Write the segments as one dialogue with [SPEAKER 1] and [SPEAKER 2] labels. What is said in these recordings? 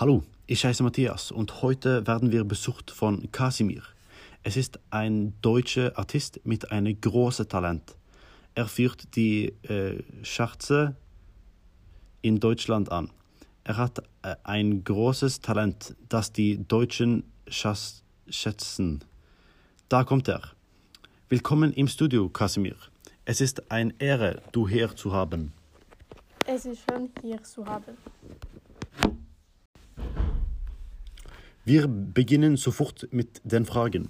[SPEAKER 1] Hallo, ich heiße Matthias und heute werden wir besucht von Kasimir. Es ist ein deutscher Artist mit einem großen Talent. Er führt die äh, Scharze in Deutschland an. Er hat äh, ein großes Talent, das die Deutschen schätzen. Da kommt er. Willkommen im Studio, Kasimir. Es ist eine Ehre, du hier zu haben.
[SPEAKER 2] Es ist schön, hier zu haben.
[SPEAKER 1] Wir beginnen sofort mit den Fragen.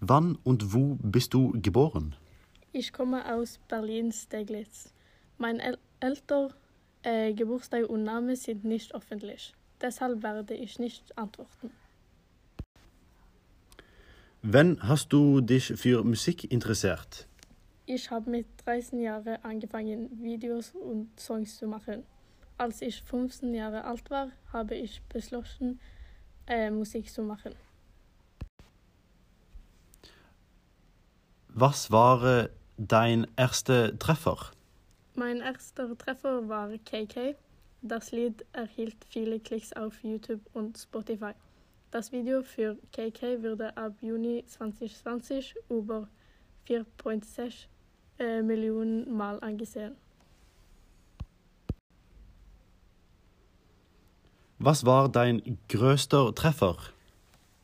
[SPEAKER 1] Wann und wo bist du geboren?
[SPEAKER 2] Ich komme aus Berlin-Steglitz. Mein El älter äh, Geburtstag und Name sind nicht öffentlich. Deshalb werde ich nicht antworten.
[SPEAKER 1] Wann hast du dich für Musik interessiert?
[SPEAKER 2] Ich habe mit 13 Jahren angefangen, Videos und Songs zu machen. Als ich 15 Jahre alt war, habe ich beschlossen, äh, Musik zu machen.
[SPEAKER 1] Was war dein erster Treffer?
[SPEAKER 2] Mein erster Treffer war KK. Das Lied erhielt viele Klicks auf YouTube und Spotify. Das Video für KK wurde ab Juni 2020 über 4,6 äh, Millionen Mal angesehen.
[SPEAKER 1] Was war dein größter Treffer?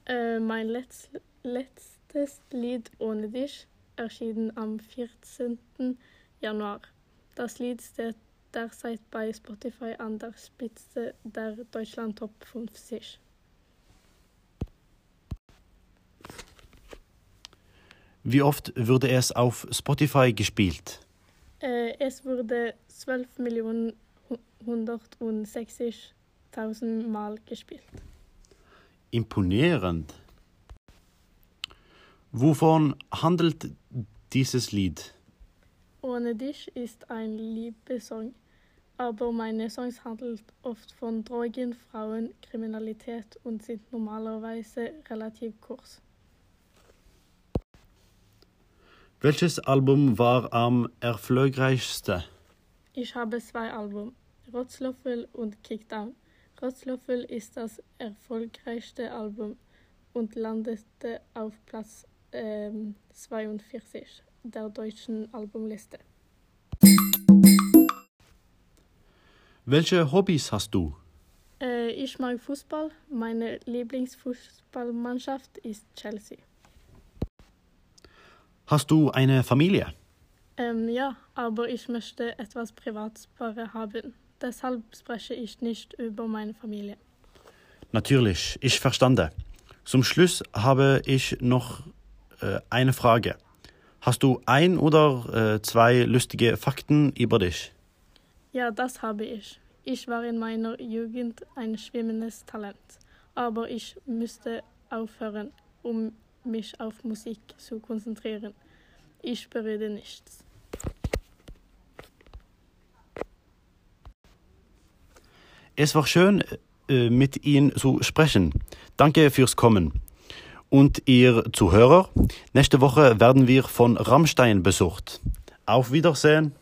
[SPEAKER 2] Äh, mein letz letztes Lied ohne dich erschien am 14. Januar. Das Lied steht derzeit bei Spotify an der Spitze der Deutschland Top 50.
[SPEAKER 1] Wie oft wurde es auf Spotify gespielt?
[SPEAKER 2] Äh, es wurde 12 Millionen 160.000 Mal gespielt.
[SPEAKER 1] Imponierend. Wovon handelt dieses Lied?
[SPEAKER 2] Ohne dich ist ein Liebessong, aber meine Songs handeln oft von Drogen, Frauen, Kriminalität und sind normalerweise relativ kurz.
[SPEAKER 1] Welches Album war am erfolgreichsten?
[SPEAKER 2] Ich habe zwei Alben, Rotzlöffel und Kickdown. Rotzlöffel ist das erfolgreichste Album und landete auf Platz ähm, 42 der deutschen Albumliste.
[SPEAKER 1] Welche Hobbys hast du?
[SPEAKER 2] Äh, ich mag Fußball. Meine Lieblingsfußballmannschaft ist Chelsea.
[SPEAKER 1] Hast du eine Familie?
[SPEAKER 2] Ähm, ja, aber ich möchte etwas Privatsphäre haben. Deshalb spreche ich nicht über meine Familie.
[SPEAKER 1] Natürlich, ich verstande. Zum Schluss habe ich noch äh, eine Frage. Hast du ein oder äh, zwei lustige Fakten über dich?
[SPEAKER 2] Ja, das habe ich. Ich war in meiner Jugend ein schwimmendes Talent, aber ich müsste aufhören, um mich auf Musik zu konzentrieren. Ich berede nichts.
[SPEAKER 1] Es war schön, äh, mit Ihnen zu sprechen. Danke fürs Kommen. Und ihr Zuhörer, nächste Woche werden wir von Rammstein besucht. Auf Wiedersehen.